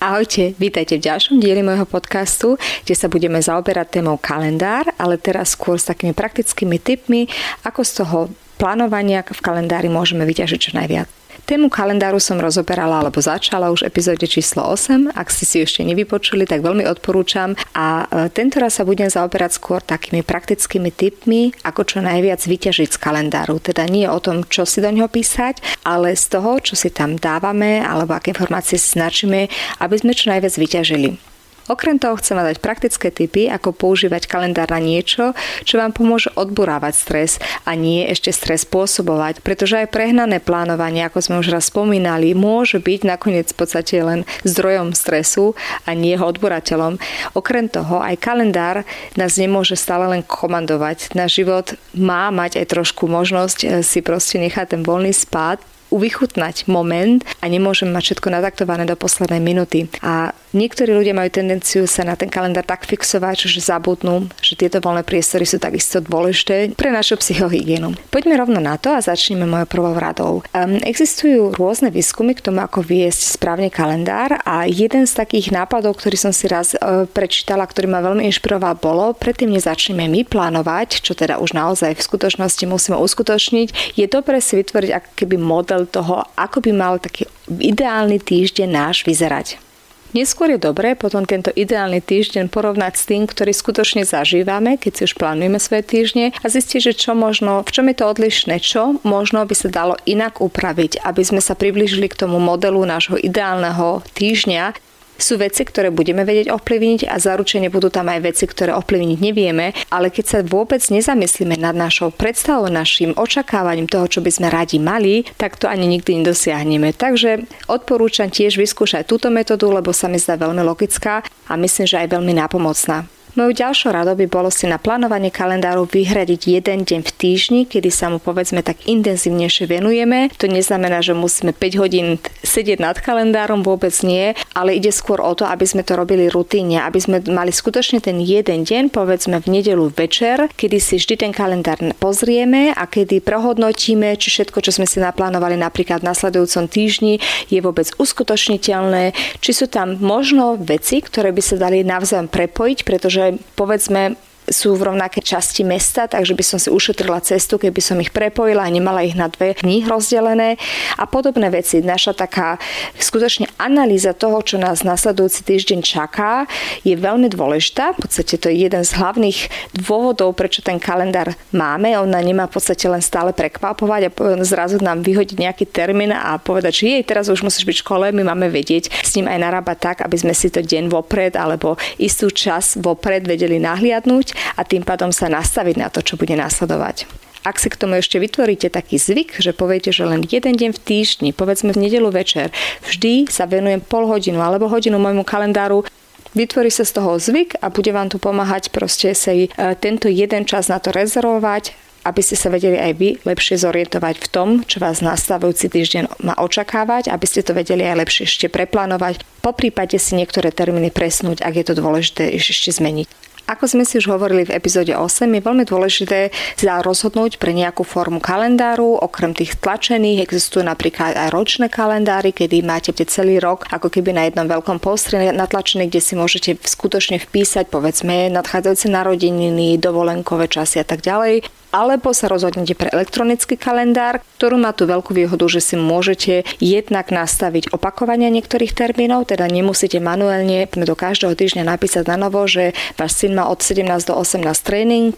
Ahojte, vítajte v ďalšom dieli môjho podcastu, kde sa budeme zaoberať témou kalendár, ale teraz skôr s takými praktickými tipmi, ako z toho plánovania v kalendári môžeme vyťažiť čo najviac. Tému kalendáru som rozoberala alebo začala už epizóde číslo 8. Ak ste si ešte nevypočuli, tak veľmi odporúčam. A e, tento raz sa budem zaoberať skôr takými praktickými tipmi, ako čo najviac vyťažiť z kalendáru. Teda nie o tom, čo si do neho písať, ale z toho, čo si tam dávame alebo aké informácie si značíme, aby sme čo najviac vyťažili. Okrem toho chcem dať praktické tipy, ako používať kalendár na niečo, čo vám pomôže odburávať stres a nie ešte stres spôsobovať, pretože aj prehnané plánovanie, ako sme už raz spomínali, môže byť nakoniec v podstate len zdrojom stresu a nie jeho odburateľom. Okrem toho aj kalendár nás nemôže stále len komandovať. Náš život má mať aj trošku možnosť eh, si proste nechať ten voľný spád uvychutnať moment a nemôžem mať všetko nadaktované do poslednej minuty. A niektorí ľudia majú tendenciu sa na ten kalendár tak fixovať, že zabudnú, že tieto voľné priestory sú takisto dôležité pre našu psychohygienu. Poďme rovno na to a začneme mojou prvou radou. Um, existujú rôzne výskumy k tomu, ako viesť správne kalendár a jeden z takých nápadov, ktorý som si raz uh, prečítala, ktorý ma veľmi inšpiroval, bolo, predtým nezačneme my plánovať, čo teda už naozaj v skutočnosti musíme uskutočniť, je dobre si vytvoriť model model toho, ako by mal taký ideálny týždeň náš vyzerať. Neskôr je dobré potom tento ideálny týždeň porovnať s tým, ktorý skutočne zažívame, keď si už plánujeme svoje týždne a zistiť, že čo možno, v čom je to odlišné, čo možno by sa dalo inak upraviť, aby sme sa priblížili k tomu modelu nášho ideálneho týždňa, sú veci, ktoré budeme vedieť ovplyvniť a zaručene budú tam aj veci, ktoré ovplyvniť nevieme, ale keď sa vôbec nezamyslíme nad našou predstavou, našim očakávaním toho, čo by sme radi mali, tak to ani nikdy nedosiahneme. Takže odporúčam tiež vyskúšať túto metódu, lebo sa mi zdá veľmi logická a myslím, že aj veľmi nápomocná. Mojou ďalšou radou by bolo si na plánovanie kalendáru vyhradiť jeden deň v týždni, kedy sa mu povedzme tak intenzívnejšie venujeme. To neznamená, že musíme 5 hodín sedieť nad kalendárom, vôbec nie, ale ide skôr o to, aby sme to robili rutíne, aby sme mali skutočne ten jeden deň, povedzme v nedelu večer, kedy si vždy ten kalendár pozrieme a kedy prehodnotíme, či všetko, čo sme si naplánovali napríklad v nasledujúcom týždni, je vôbec uskutočniteľné, či sú tam možno veci, ktoré by sa dali navzájom prepojiť, pretože že povedzme sú v rovnakej časti mesta, takže by som si ušetrila cestu, keby som ich prepojila a nemala ich na dve dní rozdelené a podobné veci. Naša taká skutočne analýza toho, čo nás nasledujúci týždeň čaká, je veľmi dôležitá. V podstate to je jeden z hlavných dôvodov, prečo ten kalendár máme. Ona nemá v podstate len stále prekvapovať a zrazu nám vyhodiť nejaký termín a povedať, že jej teraz už musíš byť v škole, my máme vedieť s ním aj narábať tak, aby sme si to deň vopred alebo istú čas vopred vedeli nahliadnúť a tým pádom sa nastaviť na to, čo bude následovať. Ak si k tomu ešte vytvoríte taký zvyk, že poviete, že len jeden deň v týždni, povedzme v nedelu večer, vždy sa venujem pol hodinu alebo hodinu môjmu kalendáru, vytvorí sa z toho zvyk a bude vám tu pomáhať proste si e, tento jeden čas na to rezervovať, aby ste sa vedeli aj vy lepšie zorientovať v tom, čo vás nastavujúci týždeň má očakávať, aby ste to vedeli aj lepšie ešte preplánovať, po prípade si niektoré termíny presnúť, ak je to dôležité ešte zmeniť. Ako sme si už hovorili v epizóde 8, je veľmi dôležité sa rozhodnúť pre nejakú formu kalendáru. Okrem tých tlačených existujú napríklad aj ročné kalendáry, kedy máte celý rok ako keby na jednom veľkom postri natlačený, kde si môžete skutočne vpísať povedzme nadchádzajúce narodeniny, dovolenkové časy a tak ďalej. Alebo sa rozhodnete pre elektronický kalendár, ktorú má tú veľkú výhodu, že si môžete jednak nastaviť opakovania niektorých termínov, teda nemusíte manuálne do každého týždňa napísať na novo, že váš syn má od 17 do 18 tréning,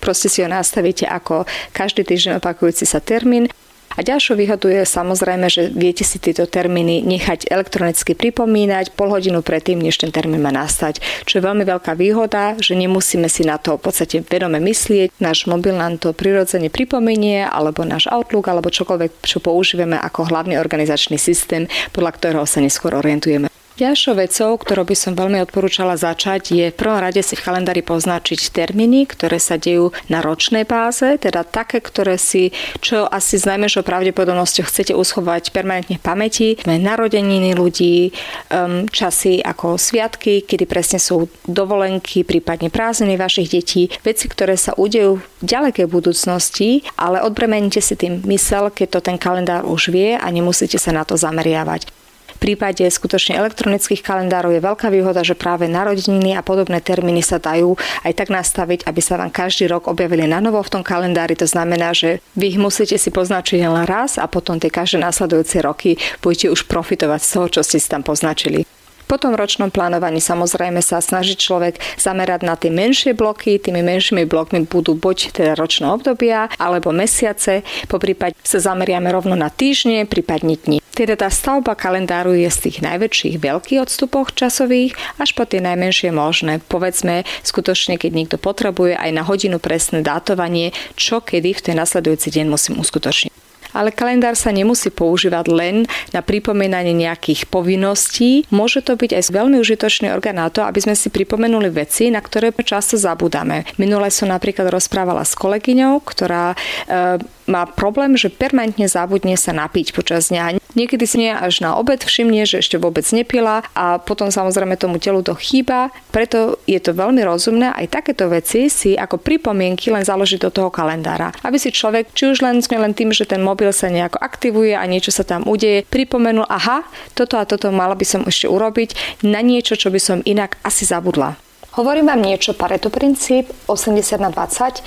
proste si ho nastavíte ako každý týždeň opakujúci sa termín a ďalšou výhodou je samozrejme, že viete si tieto termíny nechať elektronicky pripomínať pol hodinu predtým, než ten termín má nastať. Čo je veľmi veľká výhoda, že nemusíme si na to v podstate vedome myslieť. Náš mobil nám to prirodzene pripomenie, alebo náš Outlook, alebo čokoľvek, čo používame ako hlavný organizačný systém, podľa ktorého sa neskôr orientujeme. Ďalšou vecou, ktorou by som veľmi odporúčala začať, je v prvom rade si v kalendári poznačiť termíny, ktoré sa dejú na ročnej báze, teda také, ktoré si, čo asi s najmenšou pravdepodobnosťou chcete uschovať permanentne v pamäti, narodeniny ľudí, um, časy ako sviatky, kedy presne sú dovolenky, prípadne prázdniny vašich detí, veci, ktoré sa udejú v ďalekej budúcnosti, ale odbremenite si tým mysel, keď to ten kalendár už vie a nemusíte sa na to zameriavať. V prípade skutočne elektronických kalendárov je veľká výhoda, že práve narodeniny a podobné termíny sa dajú aj tak nastaviť, aby sa vám každý rok objavili na novo v tom kalendári. To znamená, že vy ich musíte si poznačiť len raz a potom tie každé následujúce roky budete už profitovať z toho, čo ste si tam poznačili. Po tom ročnom plánovaní samozrejme sa snaží človek zamerať na tie menšie bloky. Tými menšími blokmi budú buď teda ročné obdobia alebo mesiace. Po prípade sa zameriame rovno na týždne, prípadne dni. Teda tá stavba kalendáru je z tých najväčších veľkých odstupoch časových až po tie najmenšie možné. Povedzme skutočne, keď niekto potrebuje aj na hodinu presné dátovanie, čo kedy v ten nasledujúci deň musím uskutočniť ale kalendár sa nemusí používať len na pripomínanie nejakých povinností. Môže to byť aj veľmi užitočný orgán na to, aby sme si pripomenuli veci, na ktoré často zabudáme. Minule som napríklad rozprávala s kolegyňou, ktorá e, má problém, že permanentne zabudne sa napiť počas dňa. Niekedy si nie až na obed všimne, že ešte vôbec nepila a potom samozrejme tomu telu to chýba. Preto je to veľmi rozumné aj takéto veci si ako pripomienky len založiť do toho kalendára. Aby si človek, či už len, len tým, že ten mobil sa nejako aktivuje a niečo sa tam udeje, pripomenul, aha, toto a toto mala by som ešte urobiť na niečo, čo by som inak asi zabudla. Hovorím vám niečo Pareto princíp 80 na 20.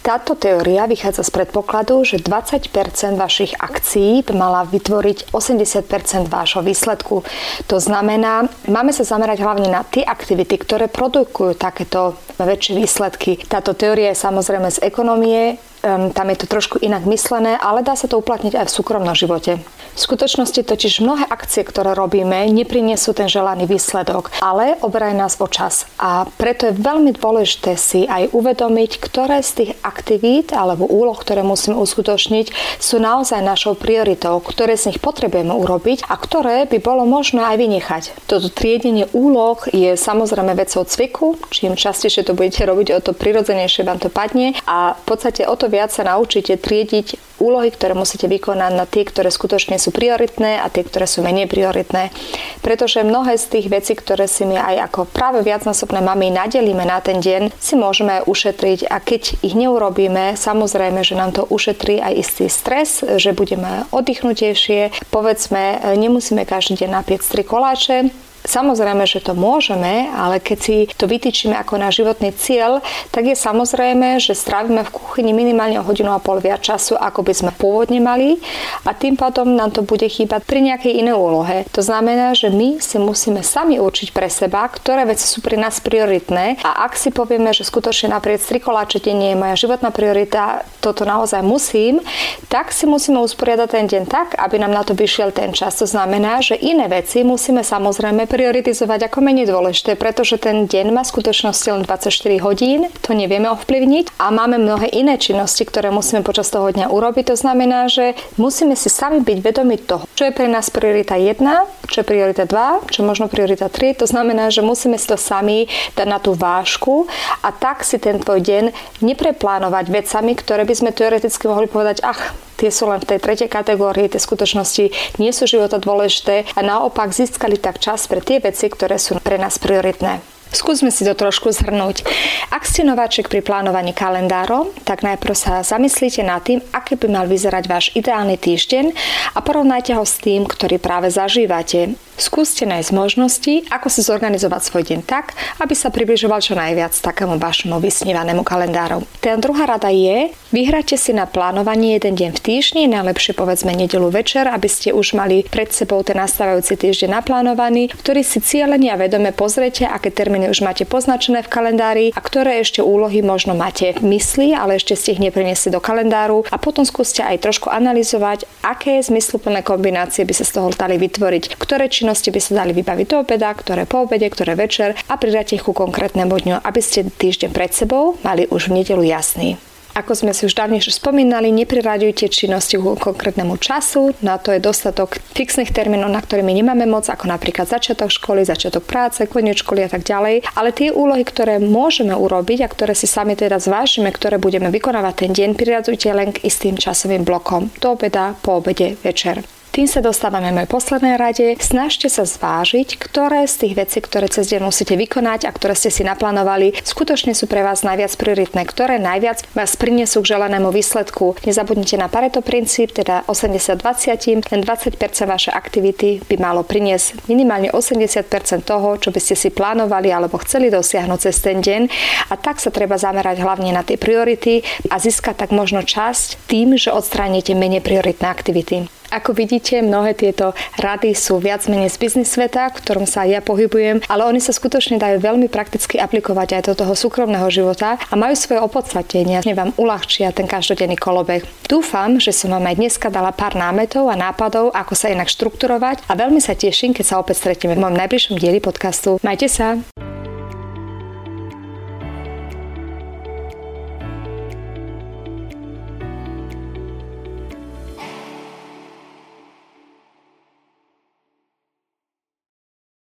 Táto teória vychádza z predpokladu, že 20% vašich akcií by mala vytvoriť 80% vášho výsledku. To znamená, máme sa zamerať hlavne na tie aktivity, ktoré produkujú takéto väčšie výsledky. Táto teória je samozrejme z ekonomie, um, tam je to trošku inak myslené, ale dá sa to uplatniť aj v súkromnom živote. V skutočnosti totiž mnohé akcie, ktoré robíme, neprinesú ten želaný výsledok, ale oberajú nás o čas. A preto je veľmi dôležité si aj uvedomiť, ktoré z tých aktivít alebo úloh, ktoré musíme uskutočniť, sú naozaj našou prioritou, ktoré z nich potrebujeme urobiť a ktoré by bolo možné aj vynechať. Toto triedenie úloh je samozrejme vecou cviku, čím častejšie to budete robiť, o to prirodzenejšie vám to padne a v podstate o to viac sa naučíte triediť úlohy, ktoré musíte vykonať na tie, ktoré skutočne sú prioritné a tie, ktoré sú menej prioritné. Pretože mnohé z tých vecí, ktoré si my aj ako práve viacnásobné mami nadelíme na ten deň, si môžeme ušetriť a keď ich neurobíme, samozrejme, že nám to ušetrí aj istý stres, že budeme oddychnutejšie. Povedzme, nemusíme každý deň napieť 3 koláče, Samozrejme, že to môžeme, ale keď si to vytýčime ako na životný cieľ, tak je samozrejme, že strávime v kuchyni minimálne o hodinu a pol viac času, ako by sme pôvodne mali a tým pádom nám to bude chýbať pri nejakej inej úlohe. To znamená, že my si musíme sami určiť pre seba, ktoré veci sú pri nás prioritné a ak si povieme, že skutočne napriek strikoláče nie je moja životná priorita, toto naozaj musím, tak si musíme usporiadať ten deň tak, aby nám na to vyšiel ten čas. To znamená, že iné veci musíme samozrejme prioritizovať ako menej dôležité, pretože ten deň má skutočnosti len 24 hodín, to nevieme ovplyvniť a máme mnohé iné činnosti, ktoré musíme počas toho dňa urobiť. To znamená, že musíme si sami byť vedomi toho, čo je pre nás priorita 1, čo je priorita 2, čo možno priorita 3. To znamená, že musíme si to sami dať na tú vážku a tak si ten tvoj deň nepreplánovať vecami, ktoré by sme teoreticky mohli povedať, ach, tie sú len v tej tretej kategórii, tie skutočnosti nie sú života dôležité a naopak získali tak čas pre tie veci, ktoré sú pre nás prioritné. Skúsme si to trošku zhrnúť. Ak ste nováčik pri plánovaní kalendárov, tak najprv sa zamyslíte nad tým, aký by mal vyzerať váš ideálny týždeň a porovnajte ho s tým, ktorý práve zažívate. Skúste nájsť možnosti, ako si zorganizovať svoj deň tak, aby sa približoval čo najviac takému vašemu vysnívanému kalendáru. Tá druhá rada je, vyhrajte si na plánovanie jeden deň v týždni, najlepšie povedzme nedelu večer, aby ste už mali pred sebou ten nastávajúci týždeň naplánovaný, ktorý si cieľene a vedome pozriete, aké termíny už máte poznačené v kalendári a ktoré ešte úlohy možno máte v mysli, ale ešte ste ich nepriniesli do kalendáru a potom skúste aj trošku analyzovať, aké zmysluplné kombinácie by sa z toho dali vytvoriť, ktoré činnosti činnosti by sa dali vybaviť do obeda, ktoré po obede, ktoré večer a pridať ich ku konkrétnemu dňu, aby ste týždeň pred sebou mali už v nedelu jasný. Ako sme si už dávnejšie spomínali, nepriraďujte činnosti ku konkrétnemu času, na to je dostatok fixných termínov, na ktorými nemáme moc, ako napríklad začiatok školy, začiatok práce, koniec školy a tak ďalej. Ale tie úlohy, ktoré môžeme urobiť a ktoré si sami teda zvážime, ktoré budeme vykonávať ten deň, priraďujte len k istým časovým blokom. Do obeda, po obede, večer. Tým sa dostávame mojej poslednej rade. Snažte sa zvážiť, ktoré z tých vecí, ktoré cez deň musíte vykonať a ktoré ste si naplánovali, skutočne sú pre vás najviac prioritné, ktoré najviac vás prinesú k želanému výsledku. Nezabudnite na Pareto princíp, teda 80-20, len 20% vašej aktivity by malo priniesť minimálne 80% toho, čo by ste si plánovali alebo chceli dosiahnuť cez ten deň. A tak sa treba zamerať hlavne na tie priority a získať tak možno časť tým, že odstránite menej prioritné aktivity. Ako vidíte, mnohé tieto rady sú viac menej z biznis sveta, v ktorom sa ja pohybujem, ale oni sa skutočne dajú veľmi prakticky aplikovať aj do toho súkromného života a majú svoje opodstatnenie, vám uľahčia ten každodenný kolobeh. Dúfam, že som vám aj dneska dala pár námetov a nápadov, ako sa inak štrukturovať a veľmi sa teším, keď sa opäť stretneme v mojom najbližšom dieli podcastu. Majte sa!